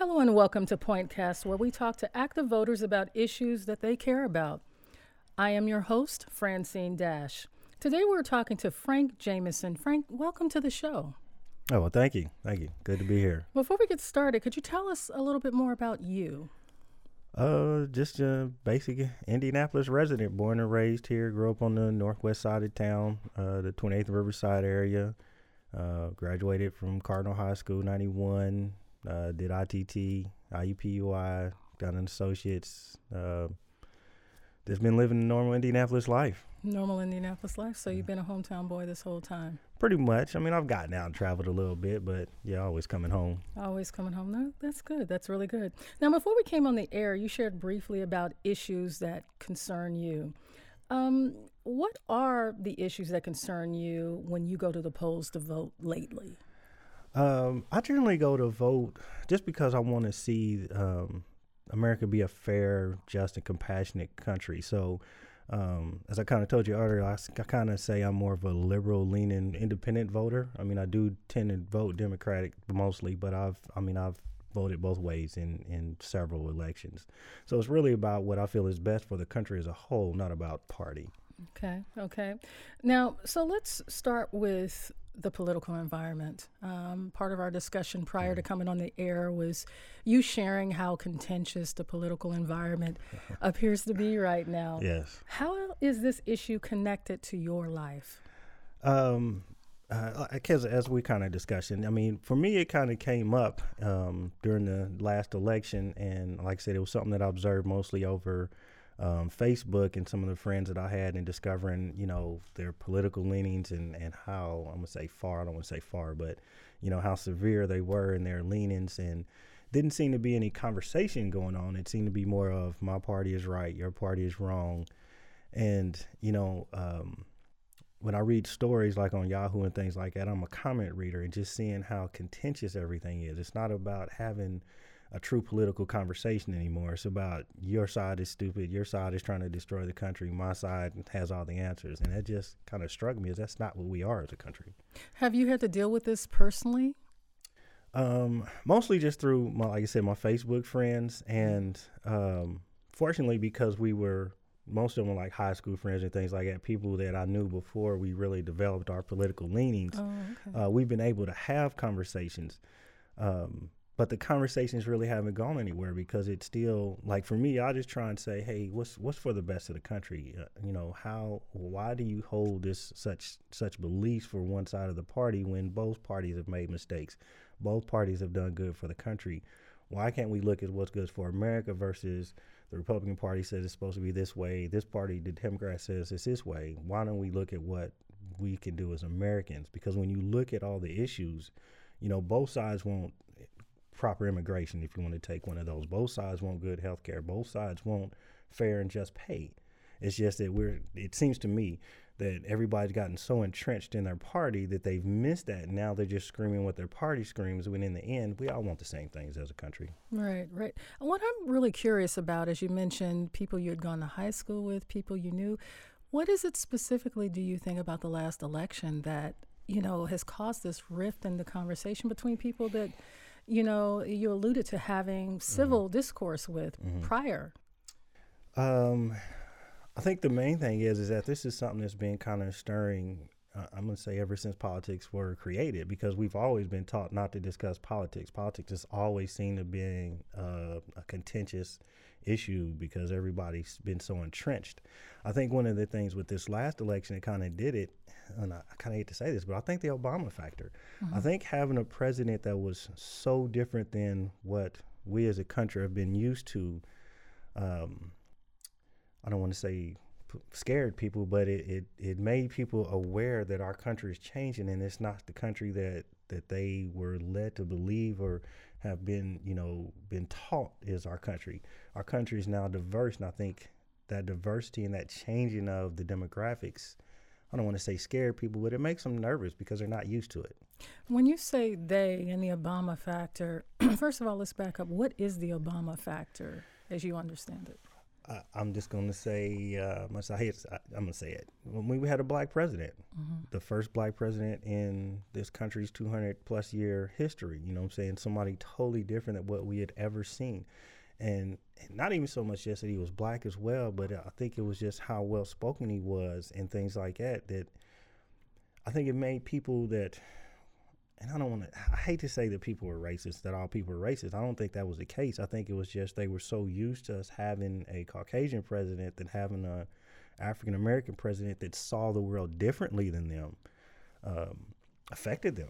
Hello and welcome to Pointcast, where we talk to active voters about issues that they care about. I am your host, Francine Dash. Today we're talking to Frank Jameson. Frank, welcome to the show. Oh, well, thank you. Thank you. Good to be here. Before we get started, could you tell us a little bit more about you? Uh, just a basic Indianapolis resident, born and raised here. Grew up on the northwest side of town, uh, the 28th Riverside area. Uh, graduated from Cardinal High School '91. Uh, did ITT, IUPUI, got an associates. Uh, just been living a normal Indianapolis life. Normal Indianapolis life. So you've been a hometown boy this whole time. Pretty much. I mean, I've gotten out and traveled a little bit, but yeah, always coming home. Always coming home. No, that's good. That's really good. Now, before we came on the air, you shared briefly about issues that concern you. Um, what are the issues that concern you when you go to the polls to vote lately? Um, I generally go to vote just because I want to see um, America be a fair, just, and compassionate country. So, um, as I kind of told you earlier, I, I kind of say I'm more of a liberal leaning independent voter. I mean, I do tend to vote Democratic mostly, but I've, I mean, I've voted both ways in, in several elections. So it's really about what I feel is best for the country as a whole, not about party. Okay, okay. Now, so let's start with the political environment. Um, part of our discussion prior to coming on the air was you sharing how contentious the political environment appears to be right now. Yes. How is this issue connected to your life? Um, uh, because as we kind of discussing, I mean, for me, it kind of came up um, during the last election, and like I said, it was something that I observed mostly over um, Facebook and some of the friends that I had in discovering, you know, their political leanings and, and how I'm gonna say far, I don't want to say far, but you know how severe they were in their leanings and didn't seem to be any conversation going on. It seemed to be more of my party is right, your party is wrong, and you know. Um, when I read stories like on Yahoo and things like that, I'm a comment reader and just seeing how contentious everything is. It's not about having a true political conversation anymore. It's about your side is stupid, your side is trying to destroy the country, my side has all the answers. And that just kind of struck me as that's not what we are as a country. Have you had to deal with this personally? Um, mostly just through my, like I said, my Facebook friends, and um, fortunately because we were most of them were like high school friends and things like that, people that I knew before we really developed our political leanings. Oh, okay. uh, we've been able to have conversations. Um, but the conversations really haven't gone anywhere because it's still like for me i just try and say hey what's what's for the best of the country? Uh, you know how why do you hold this such such beliefs for one side of the party when both parties have made mistakes? Both parties have done good for the country. Why can't we look at what's good for america versus the republican party says it's supposed to be this way this party the democrat says it's this way? Why don't we look at what we can do as americans? Because when you look at all the issues you know both sides want proper immigration, if you want to take one of those. Both sides want good health care. Both sides want fair and just pay. It's just that we're, it seems to me that everybody's gotten so entrenched in their party that they've missed that. Now they're just screaming what their party screams when in the end, we all want the same things as a country. Right, right. What I'm really curious about, as you mentioned, people you had gone to high school with, people you knew. What is it specifically, do you think, about the last election that, you know, has caused this rift in the conversation between people that you know, you alluded to having civil mm-hmm. discourse with mm-hmm. prior. Um, I think the main thing is is that this is something that's been kind of stirring. Uh, I'm going to say ever since politics were created, because we've always been taught not to discuss politics. Politics has always seemed to be uh, a contentious issue because everybody's been so entrenched. I think one of the things with this last election that kind of did it and I, I kind of hate to say this, but I think the Obama factor. Mm-hmm. I think having a president that was so different than what we as a country have been used to, um, I don't want to say scared people, but it, it, it made people aware that our country is changing and it's not the country that, that they were led to believe or have been, you know, been taught is our country. Our country is now diverse, and I think that diversity and that changing of the demographics – I don't want to say scare people, but it makes them nervous because they're not used to it. When you say they and the Obama factor, first of all, let's back up. What is the Obama factor as you understand it? I, I'm just going to say, uh, I, am going to say it. When we had a black president, Mm-hmm. the first black president in this country's 200 plus year history, you know what I'm saying? Somebody totally different than what we had ever seen. And not even so much just that he was black as well, but I think it was just how well spoken he was and things like that. That I think it made people that, and I don't want to, I hate to say that people were racist, that all people were racist. I don't think that was the case. I think it was just they were so used to us having a Caucasian president than having a African American president that saw the world differently than them, um, affected them.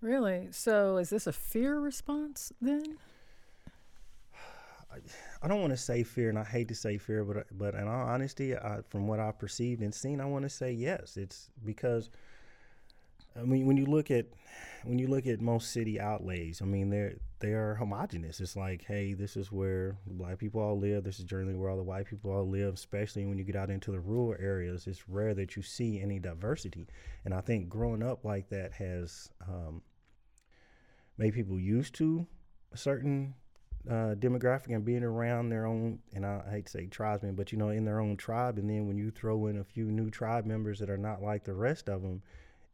Really? So is this a fear response then? I don't want to say fear, and I hate to say fear, but but in all honesty, I, from what I've perceived and seen, I want to say yes. It's because I mean, when you look at when you look at most city outlays, I mean they're they are homogenous. It's like, hey, this is where black people all live. This is generally where all the white people all live. Especially when you get out into the rural areas, it's rare that you see any diversity. And I think growing up like that has um, made people used to certain uh, demographic and being around their own, and I, I hate to say tribesmen, but you know, in their own tribe. And then when you throw in a few new tribe members that are not like the rest of them,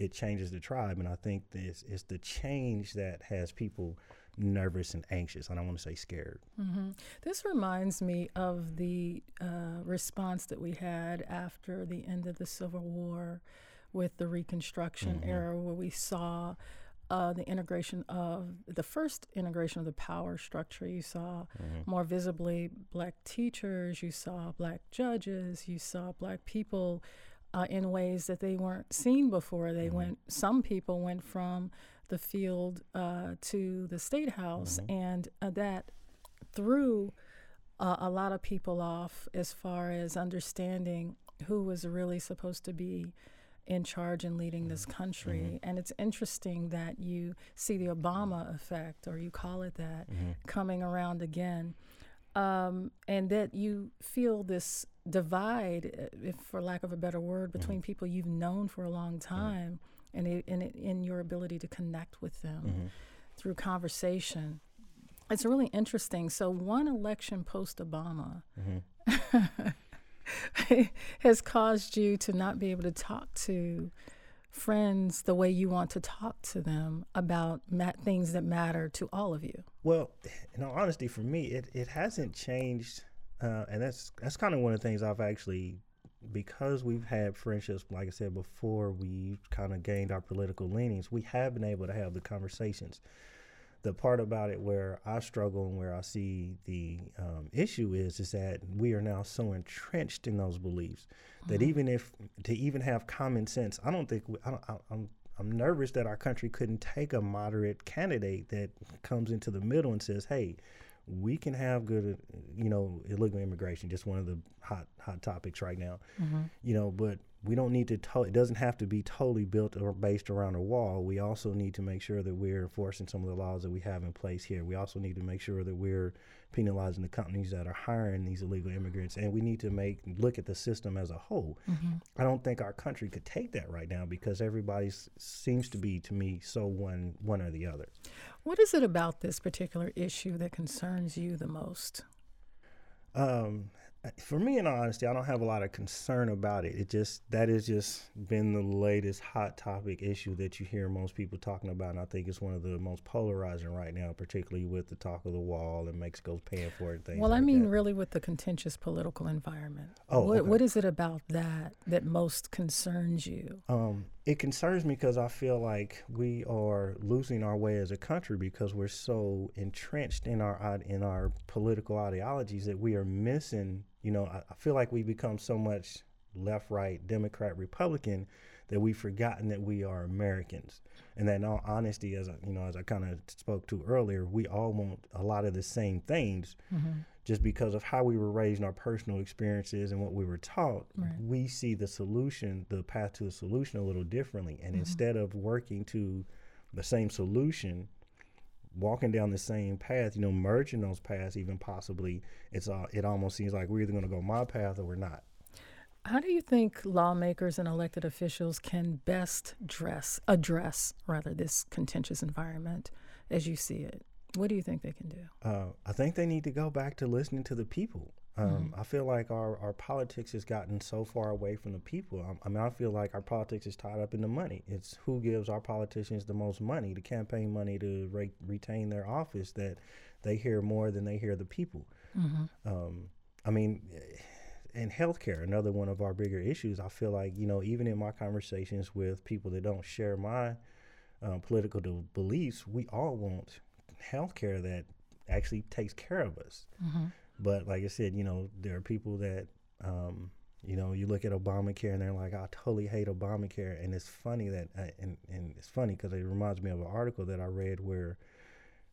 it changes the tribe. And I think this is the change that has people nervous and anxious. I don't want to say scared. hmm This reminds me of the uh, response that we had after the end of the Civil War with the Reconstruction Mhm. era, where we saw uh, the integration of the first integration of the power structure. You saw more visibly black teachers, you saw black judges, you saw black people uh, in ways that they weren't seen before. They went, some people went from the field uh, to the state house, and uh, that threw uh, a lot of people off as far as understanding who was really supposed to be in charge and leading this mm-hmm. country. Mm-hmm. And it's interesting that you see the Obama effect, or you call it that, mm-hmm. coming around again. Um, and that you feel this divide, uh, if for lack of a better word, between people you've known for a long time and, it, and it, in your ability to connect with them through conversation. It's really interesting. So, one election post Obama has caused you to not be able to talk to friends the way you want to talk to them about things that matter to all of you. Well, in all honesty, for me, it, it hasn't changed, uh, and that's that's kind of one of the things I've actually, because we've had friendships, like I said before, we kind of gained our political leanings. We have been able to have the conversations. The part about it where I struggle and where I see the um, issue is, is that we are now so entrenched in those beliefs that even if to even have common sense, I don't think we, I don't, I, I'm I'm nervous that our country couldn't take a moderate candidate that comes into the middle and says, "Hey, we can have good, uh, you know, illegal immigration, just one of the hot hot topics right now, you know, but we don't need to. To- it doesn't have to be totally built or based around a wall. We also need to make sure that we're enforcing some of the laws that we have in place here. We also need to make sure that we're penalizing the companies that are hiring these illegal immigrants, and we need to make look at the system as a whole. I don't think our country could take that right now because everybody seems to be, to me, so one one or the other. What is it about this particular issue that concerns you the most? Um, for me, in all honesty, I don't have a lot of concern about it. It just that has just been the latest hot topic issue that you hear most people talking about, and I think it's one of the most polarizing right now, particularly with the talk of the wall and Mexico's paying for it. Things Well, I mean, that. really, with the contentious political environment. Oh, what, okay. what is it about that that most concerns you? Um, it concerns me because I feel like we are losing our way as a country because we're so entrenched in our in our political ideologies that we are missing. You know, I, I feel like we become so much left, right, Democrat, Republican that we've forgotten that we are Americans, and that in all honesty, as I, you know, as I kind of spoke to earlier, we all want a lot of the same things mm-hmm. Just because of how we were raised and our personal experiences and what we were taught, Right. we see the solution, the path to the solution a little differently. And mm-hmm. instead of working to the same solution, walking down the same path, you know, merging those paths even possibly, it's all it almost seems like we're either gonna go my path or we're not. How do you think lawmakers and elected officials can best dress, address rather this contentious environment as you see it? What do you think they can do? Uh, I think they need to go back to listening to the people. Um, mm-hmm. I feel like our, our politics has gotten so far away from the people. I, I, mean, I feel like our politics is tied up in the money. It's who gives our politicians the most money, the campaign money to re- retain their office, that they hear more than they hear the people. Mm-hmm. Um, I mean, in healthcare, another one of our bigger issues. I feel like you know, even in my conversations with people that don't share my um, political beliefs, we all want healthcare that actually takes care of us. Mm-hmm. But like I said, you know, there are people that, um, you know, you look at Obamacare and they're like, I totally hate Obamacare. And it's funny that, uh, and, and it's funny because it reminds me of an article that I read where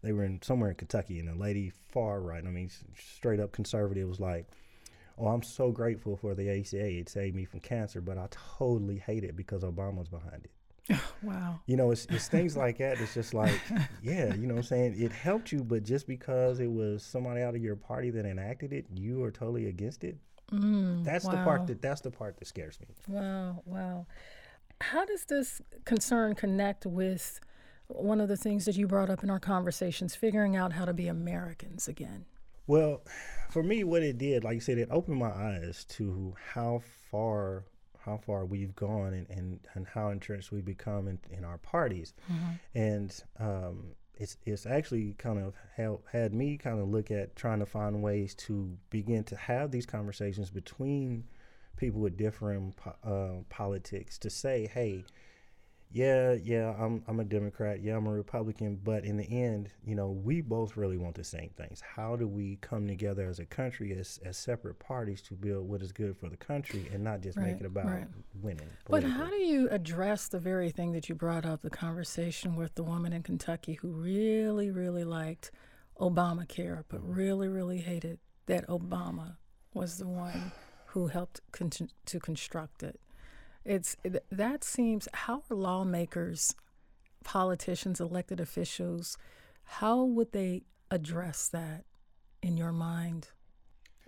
they were in somewhere in Kentucky and a lady far right, I mean, straight up conservative was like, Oh, I'm so grateful for the ACA. It saved me from cancer, but I totally hate it because Obama's behind it. wow. You know, it's, it's things like that. It's just like, yeah, you know what I'm saying? It helped you, but just because it was somebody out of your party that enacted it, you are totally against it. Mm, that's wow. the part that that's the part that scares me. Wow, wow. How does this concern connect with one of the things that you brought up in our conversations, figuring out how to be Americans again? Well, for me, what it did, like you said, it opened my eyes to how far how far we've gone and, and, and how entrenched we've become in, in our parties. Mm-hmm. And um, it's, it's actually kind of help, had me kind of look at trying to find ways to begin to have these conversations between people with different po- uh, politics to say, hey, yeah, yeah, I'm I'm a Democrat, yeah, I'm a Republican, but in the end, you know, we both really want the same things. How do we come together as a country, as as separate parties, to build what is good for the country, and not just right, make it about right. winning? But how do you address the very thing that you brought up, the conversation with the woman in Kentucky who really, really liked Obamacare, but mm-hmm. really, really hated that Obama was the one who helped con- to construct it? It's that seems how are lawmakers, politicians, elected officials, how would they address that in your mind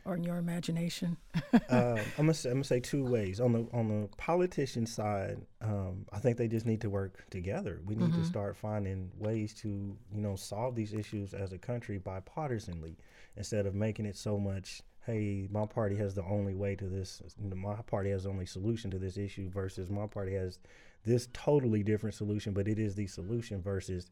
or in your imagination? uh, I'm, gonna say, I'm gonna say two ways. On the on the politician side, um, I think they just need to work together. We need mm-hmm. to start finding ways to you know solve these issues as a country bipartisanly instead of making it so much hey, my party has the only way to this, my party has the only solution to this issue versus my party has this totally different solution, but it is the solution versus,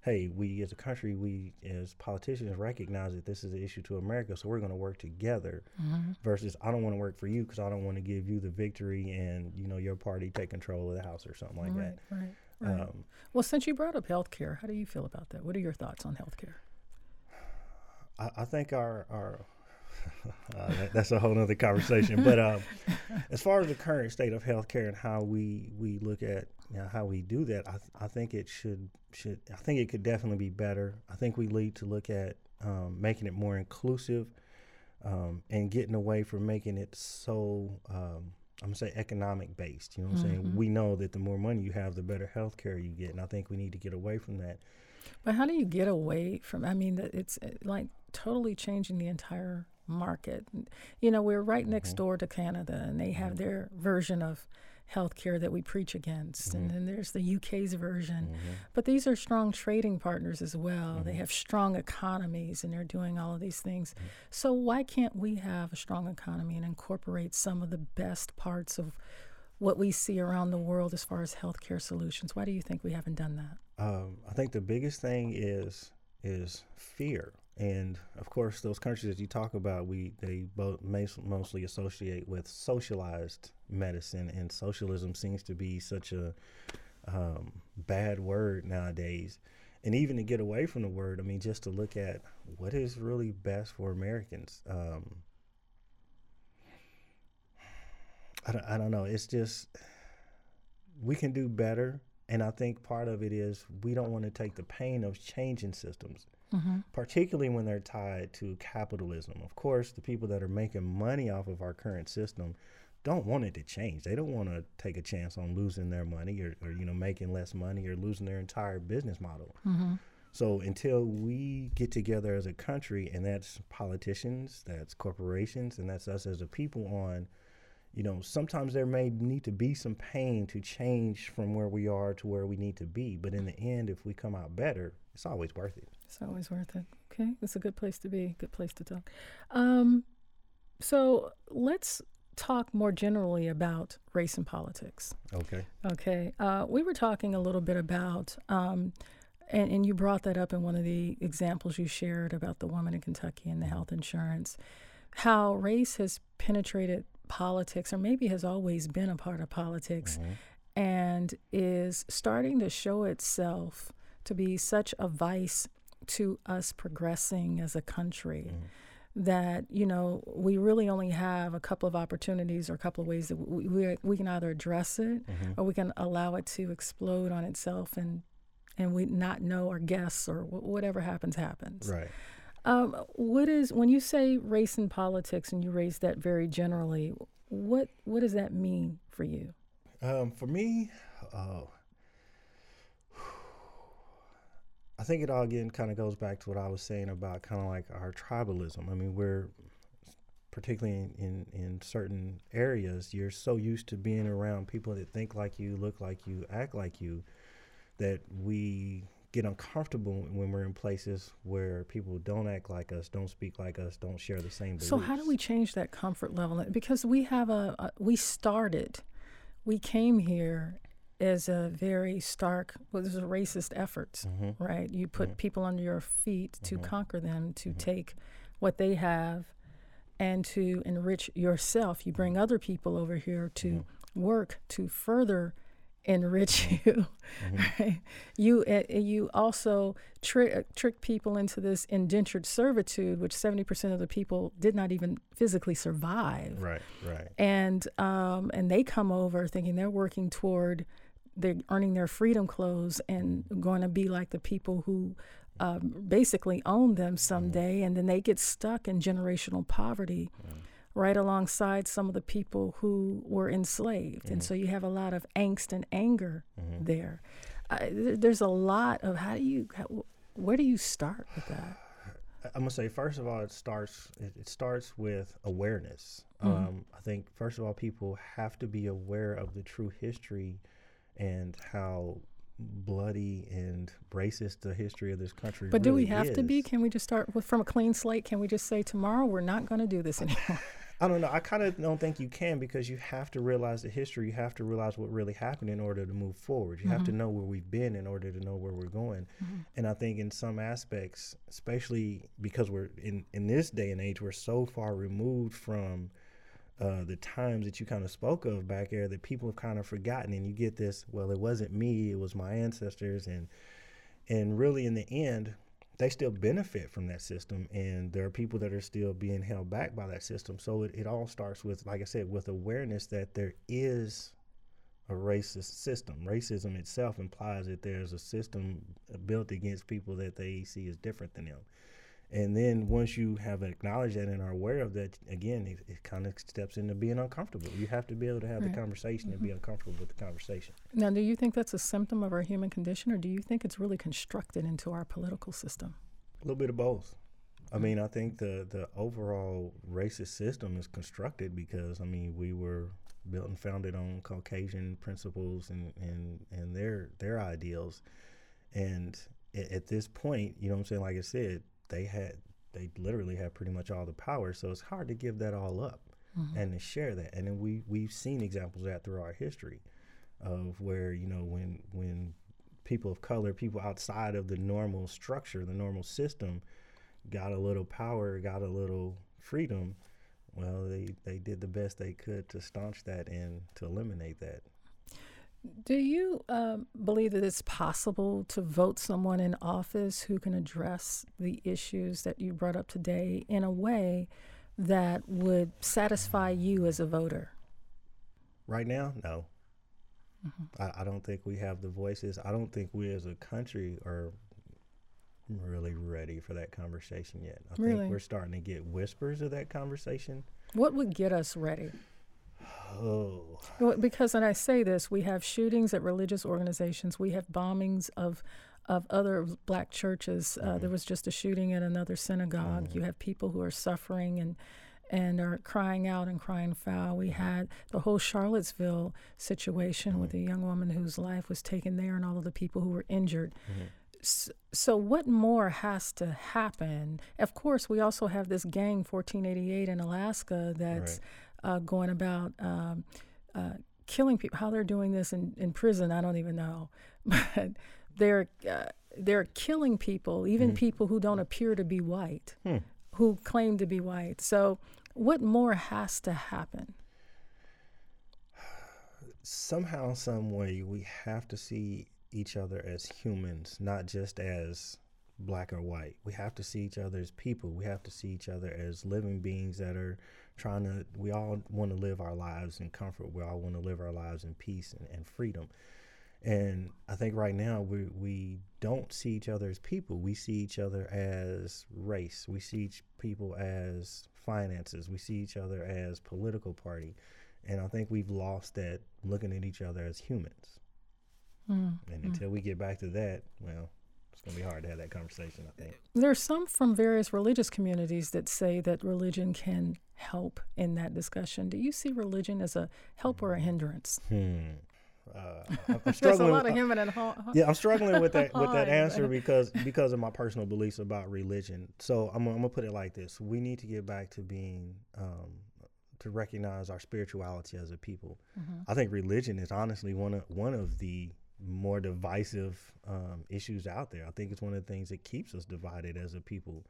hey, we as a country, we as politicians recognize that this is an issue to America, so we're going to work together mm-hmm. versus I don't want to work for you because I don't want to give you the victory and, you know, your party take control of the House or something like right, that. Right, right. Um, well, since you brought up health care, how do you feel about that? What are your thoughts on health care? I, I think our, our uh, that, that's a whole other conversation. but um, as far as the current state of healthcare and how we, we look at you know, how we do that, I, th- I think it should should I think it could definitely be better. I think we need to look at um, making it more inclusive um, and getting away from making it so um, I'm gonna say economic based. You know what I'm mm-hmm. saying? We know that the more money you have, the better health care you get, and I think we need to get away from that. But how do you get away from? I mean, it's uh, like totally changing the entire market. You know, we're right next mm-hmm. door to Canada, and they have mm-hmm. their version of healthcare that we preach against, mm-hmm. and then there's the UK's version. Mm-hmm. But these are strong trading partners as well. They mm-hmm. have strong economies, and they're doing all of these things. Mm-hmm. So why can't we have a strong economy and incorporate some of the best parts of what we see around the world as far as healthcare solutions? Why do you think we haven't done that? Um, I think the biggest thing is is fear. And of course, those countries that you talk about, we they both mostly associate with socialized medicine, and socialism seems to be such a um, bad word nowadays. And even to get away from the word, I mean, just to look at what is really best for Americans. Um, I don't, I don't know. It's just we can do better, and I think part of it is we don't want to take the pain of changing systems mm-hmm. particularly when they're tied to capitalism. Of course, the people that are making money off of our current system don't want it to change. They don't want to take a chance on losing their money or, or, you know making less money or losing their entire business model. Mm-hmm. So until we get together as a country, and that's politicians, that's corporations, and that's us as a people on, you know, sometimes there may need to be some pain to change from where we are to where we need to be. But in the end, if we come out better, it's always worth it. It's always worth it. Okay, it's a good place to be. Good place to talk. Um, So let's talk more generally about race and politics. Okay. Okay. Uh, we were talking a little bit about, um, and, and you brought that up in one of the examples you shared about the woman in Kentucky and the health insurance, how race has penetrated politics, or maybe has always been a part of politics, Mm-hmm. and is starting to show itself to be such a vice to us progressing as a country Mm-hmm. that you know we really only have a couple of opportunities or a couple of ways that we, we, we can either address it Mm-hmm. or we can allow it to explode on itself and and we not know or guess or wh- whatever happens happens Right. Um, what is when you say race and politics and you raise that very generally what what does that mean for you Um, for me, uh, I think it all again kind of goes back to what I was saying about kind of like our tribalism. I mean, we're particularly in, in, in certain areas, you're so used to being around people that think like you, look like you, act like you, that we get uncomfortable when we're in places where people don't act like us, don't speak like us, don't share the same beliefs. So how do we change that comfort level? Because we have a, a we started, we came here as a very stark, well, this is racist efforts, Mm-hmm. right? You put mm-hmm. people under your feet to mm-hmm. conquer them, to mm-hmm. take what they have, and to enrich yourself. You bring other people over here to work to further enrich you. Right? You uh, you also tri- uh, trick people into this indentured servitude, which seventy percent of the people did not even physically survive, Right, right. and um, and they come over thinking they're working toward they're earning their freedom clothes and going to be like the people who um, basically own them someday, and then they get stuck in generational poverty right alongside some of the people who were enslaved. And so you have a lot of angst and anger there. I, th- there's a lot of how do you, how, where do you start with that? I'm gonna say first of all, it starts. It, it starts with awareness. Mm-hmm. Um, I think first of all, people have to be aware of the true history and how bloody and racist the history of this country. But do we really have to be? Can we just start with, from a clean slate? Can we just say tomorrow we're not going to do this anymore? I don't know. I kind of don't think you can because you have to realize the history. You have to realize what really happened in order to move forward. You have to know where we've been in order to know where we're going. And I think in some aspects, especially because we're in in this day and age, we're so far removed from uh, the times that you kind of spoke of back there that people have kind of forgotten. And you get this, well, it wasn't me; it was my ancestors, and and really in the end they still benefit from that system and there are people that are still being held back by that system. So it, it all starts with like i said with awareness that there is a racist system. Racism itself implies that there's a system built against people that they see as different than them and then once you have acknowledged that and are aware of that again it, it kind of steps into being uncomfortable you have to be able to have Right. the conversation and be mm-hmm. uncomfortable with the conversation now, do you think that's a symptom of our human condition, or do you think it's really constructed into our political system? A little bit of both. I mm. mean, I think the the overall racist system is constructed because I mean we were built and founded on Caucasian principles and and and their their ideals, and at, at this point, you know what I'm saying. Like I said, they had they literally had pretty much all the power, so it's hard to give that all up mm-hmm. and to share that. And then we we've seen examples of that through our history, of where you know when when people of color, people outside of the normal structure, the normal system, got a little power, got a little freedom. Well, they, they did the best they could to staunch that and to eliminate that. Do you um, believe that it's possible to vote someone in office who can address the issues that you brought up today in a way that would satisfy you as a voter? Right now, no. I, I don't think we have the voices. I don't think we as a country are really ready for that conversation yet. I Really? think we're starting to get whispers of that conversation. What would get us ready? Oh, Well, because, and I say this, we have shootings at religious organizations. We have bombings of of other black churches. Uh, mm-hmm. there was just a shooting at another synagogue. Mm-hmm. You have people who are suffering and and are crying out and crying foul. We mm-hmm. had the whole Charlottesville situation with a young woman whose life was taken there, and all of the people who were injured. so what more has to happen? Of course, we also have this gang 1488 in Alaska that's right. Uh, going about um, uh, killing people. How they're doing this in, in prison, I don't even know. But they're uh, they're killing people, even mm. people who don't appear to be white, hmm. who claim to be white. So, what more has to happen? Somehow, some way, we have to see each other as humans, not just as black or white. We have to see each other as people. We have to see each other as living beings that are trying to, we all want to live our lives in comfort. We all want to live our lives in peace and, and freedom. And I think right now we, we don't see each other as people. We see each other as race. We see each people as finances. We see each other as political party. And I think we've lost that looking at each other as humans. Mm, and until mm. we get back to that, well, it's going to be hard to have that conversation, I think. There's some from various religious communities that say that religion can help in that discussion. Do you see religion as a help or a hindrance? Hmm. Uh, I'm struggling. A lot of him and ho- yeah, I'm struggling with that with that answer because because of my personal beliefs about religion. So I'm, I'm gonna put it like this: We need to get back to being um, to recognize our spirituality as a people. Mm-hmm. I think religion is honestly one of one of the more divisive um, issues out there. I think it's one of the things that keeps us divided as a people,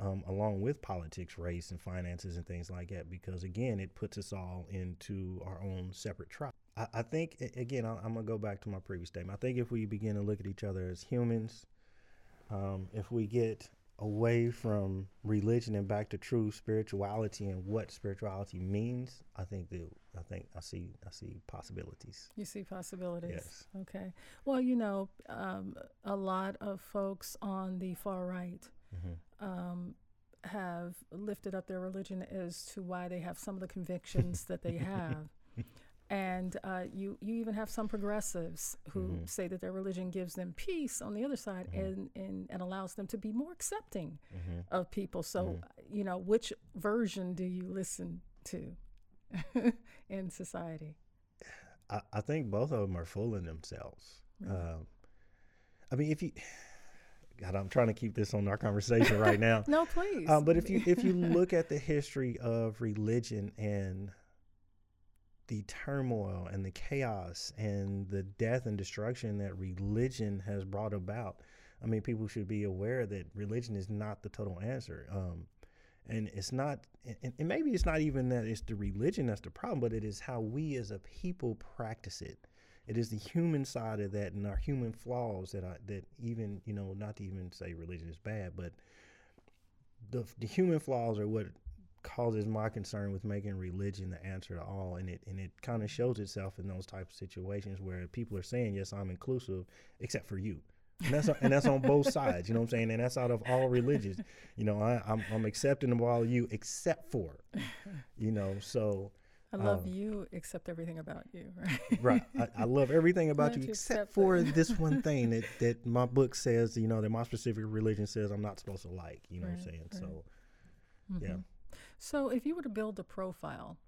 um, along with politics, race, and finances and things like that. Because again, it puts us all into our own separate tribe. I, I think again, I, am gonna go back to my previous statement. I think if we begin to look at each other as humans, um, if we get away from religion and back to true spirituality and what spirituality means, I think that I think I see I see possibilities. You see possibilities. Yes. Okay. Well, you know, um, a lot of folks on the far right mm-hmm. um, have lifted up their religion as to why they have some of the convictions that they have. And uh, you, you even have some progressives who mm-hmm. say that their religion gives them peace on the other side mm-hmm. and, and, and allows them to be more accepting mm-hmm. of people. So, mm-hmm. you know, which version do you listen to in society? I, I, think both of them are fooling themselves. Um, I mean, if you. God, I'm trying to keep this on our conversation right now. no, please. Um, but if you if you look at the history of religion and the turmoil and the chaos and the death and destruction that religion has brought about. I mean, people should be aware that religion is not the total answer. Um, and it's not, and, and, maybe it's not even that it's the religion that's the problem, but it is how we as a people practice it. It is the human side of that and our human flaws that I, that even, you know, not to even say religion is bad, but the, the human flaws are what causes my concern with making religion the answer to all and it and it kind of shows itself in those type of situations where people are saying yes i'm inclusive except for you and that's and that's on both sides you know what i'm saying and that's out of all religions you know I, I'm, I'm accepting of all of you except for you know so I love um, you except everything about you, right? right. I, I love everything about you, except, for this one thing that, that my book says, you know, that my specific religion says I'm not supposed to like, you know right, what I'm saying? Right. So, mm-hmm. yeah. So, if you were to build a profile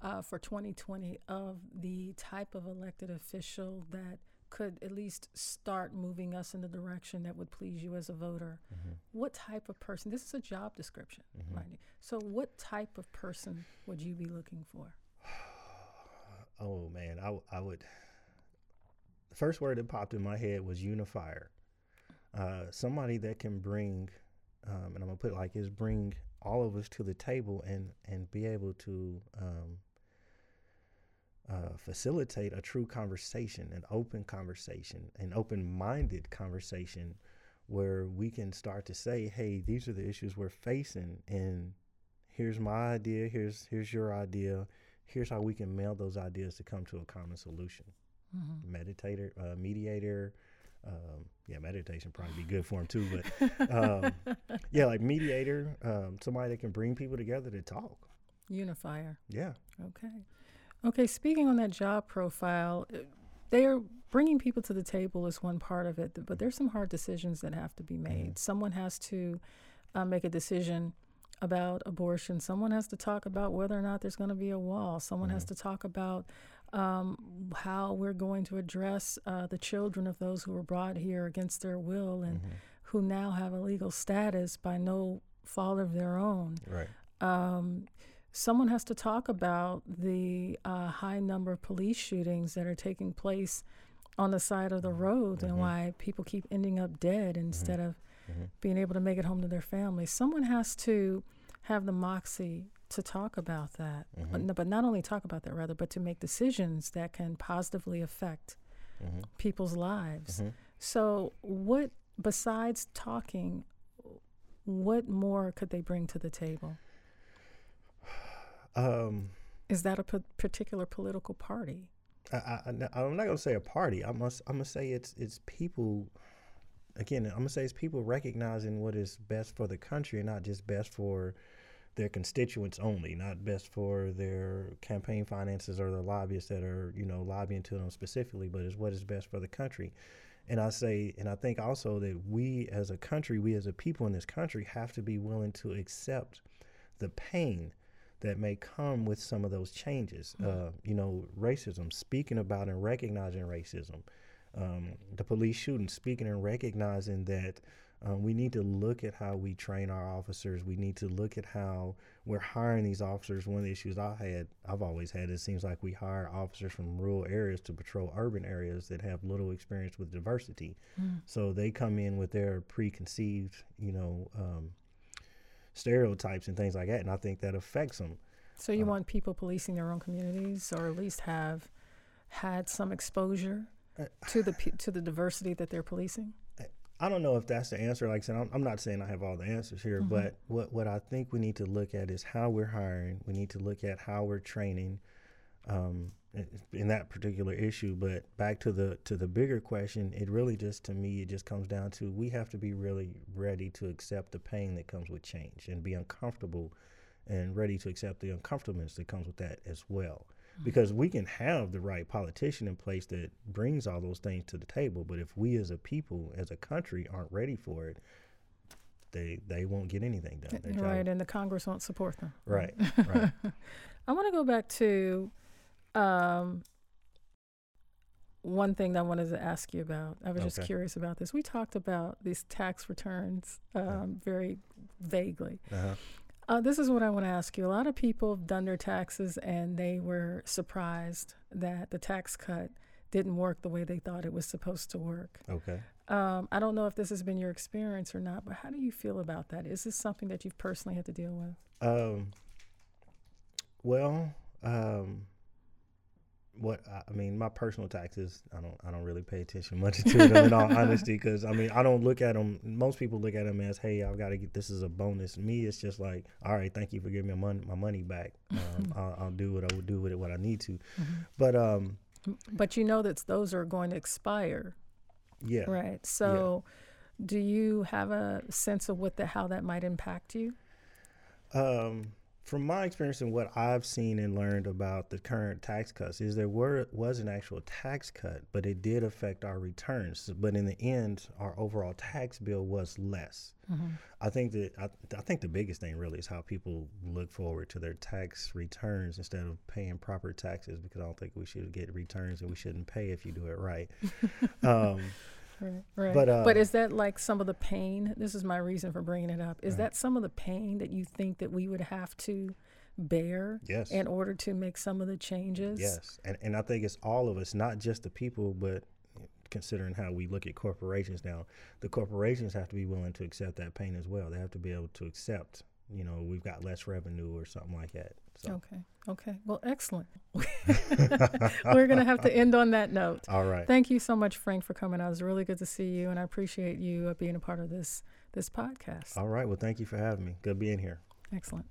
uh, for 2020 of the type of elected official that could at least start moving us in the direction that would please you as a voter, mm-hmm. what type of person? This is a job description, mm-hmm. mind you. So, what type of person would you be looking for? oh man, I, I would. The first word that popped in my head was unifier. Uh, somebody that can bring, um, and I'm gonna put it like is bring all of us to the table and and be able to um, uh, facilitate a true conversation, an open conversation, an open-minded conversation, where we can start to say, "Hey, these are the issues we're facing, and here's my idea. Here's here's your idea. Here's how we can meld those ideas to come to a common solution." Mm-hmm. Meditator, uh, mediator, um, yeah, meditation probably be good for him too. But um, yeah, like mediator, um, somebody that can bring people together to talk. Unifier. Yeah. Okay. Okay. Speaking on that job profile, uh, they are bringing people to the table is one part of it, but there's some hard decisions that have to be mm-hmm. made. Mm-hmm. Someone has to uh, make a decision about abortion. Someone has to talk about whether or not there's going to be a wall. Someone mm-hmm. has to talk about um, how we're going to address uh, the children of those who were brought here against their will and Mm-hmm. who now have a legal status by no fault of their own. Right. Um, someone has to talk about the uh, high number of police shootings that are taking place on the side of the road and Mhm. why people keep ending up dead instead of Mhm. being able to make it home to their families. Someone has to have the moxie to talk about that, but, Mhm. no, but not only talk about that, rather, but to make decisions that can positively affect Mhm. people's lives. Mhm. So, what besides talking, what more could they bring to the table? Um, Is that a p- particular political party? I, I, I'm not gonna say a party. I must. I'm gonna say it's it's people. Again, I'm gonna say it's people recognizing what is best for the country and not just best for their constituents only, not best for their campaign finances or the lobbyists that are you know lobbying to them specifically, but is what is best for the country. And I say, and I think also that we as a country, we as a people in this country, have to be willing to accept the pain that may come with some of those changes. Uh, you know, racism, speaking about and recognizing racism, um, the police shooting, speaking and recognizing that um, we need to look at how we train our officers. We need to look at how we're hiring these officers. One of the issues I had, I've always had, it seems like we hire officers from rural areas to patrol urban areas that have little experience with diversity. So they come in with their preconceived, you know, um, stereotypes and things like that, and I think that affects them. So, you want people policing their own communities, or at least have had some exposure Uh, to the to the diversity that they're policing? I don't know if that's the answer. Like I said, I'm, I'm not saying I have all the answers here, but what, what I think we need to look at is how we're hiring. We need to look at how we're training um, in- in that particular issue. But back to the to the bigger question, it really just to me it just comes down to we have to be really ready to accept the pain that comes with change and be uncomfortable and ready to accept the uncomfortableness that comes with that as well. Because we can have the right politician in place that brings all those things to the table, but if we as a people, as a country, aren't ready for it, they they won't get anything done. Right, and the Congress won't support them. right, right. I want to go back to um, one thing that I wanted to ask you about. I was just curious about this. We talked about these tax returns um, very vaguely. Uh-huh. Uh, this is what I want to ask you. A lot of people have done their taxes and they were surprised that the tax cut didn't work the way they thought it was supposed to work. Okay. Um, I don't know if this has been your experience or not, but how do you feel about that? Is this something that you've personally had to deal with? Um, well, um, what I- mean, my personal taxes, I don't, I don't really pay attention much to them in all honesty, because I mean, I don't look at them. Most people look at them as, hey, I've got to get this is a bonus. Me, it's just like, all right, thank you for giving me my money, my money back. Um, I'll, I'll do what I would do with it, what I need to. But um, But you know that those are going to expire, yeah, right? So, do you have a sense of what the how that might impact you? Um, from my experience and what I've seen and learned about the current tax cuts is there were was an actual tax cut, but it did affect our returns. But in the end, our overall tax bill was less. I think that I, I think the biggest thing really is how people look forward to their tax returns instead of paying proper taxes because I don't think we should get returns and we shouldn't pay if you do it right. um, Right, right. But, uh, but is that like some of the pain? This is my reason for bringing it up. Is Uh-huh. that some of the pain that you think that we would have to bear yes. in order to make some of the changes? Yes, and and I think it's all of us, not just the people, but considering how we look at corporations now, the corporations have to be willing to accept that pain as well. They have to be able to accept, you know, we've got less revenue or something like that. So, Okay. Okay. Well, excellent. We're going to have to end on that note. all right. Thank you so much, Frank, for coming out. It was really good to see you, and I appreciate you uh, being a part of this this podcast. All right. Well, thank you for having me. Good being here. Excellent.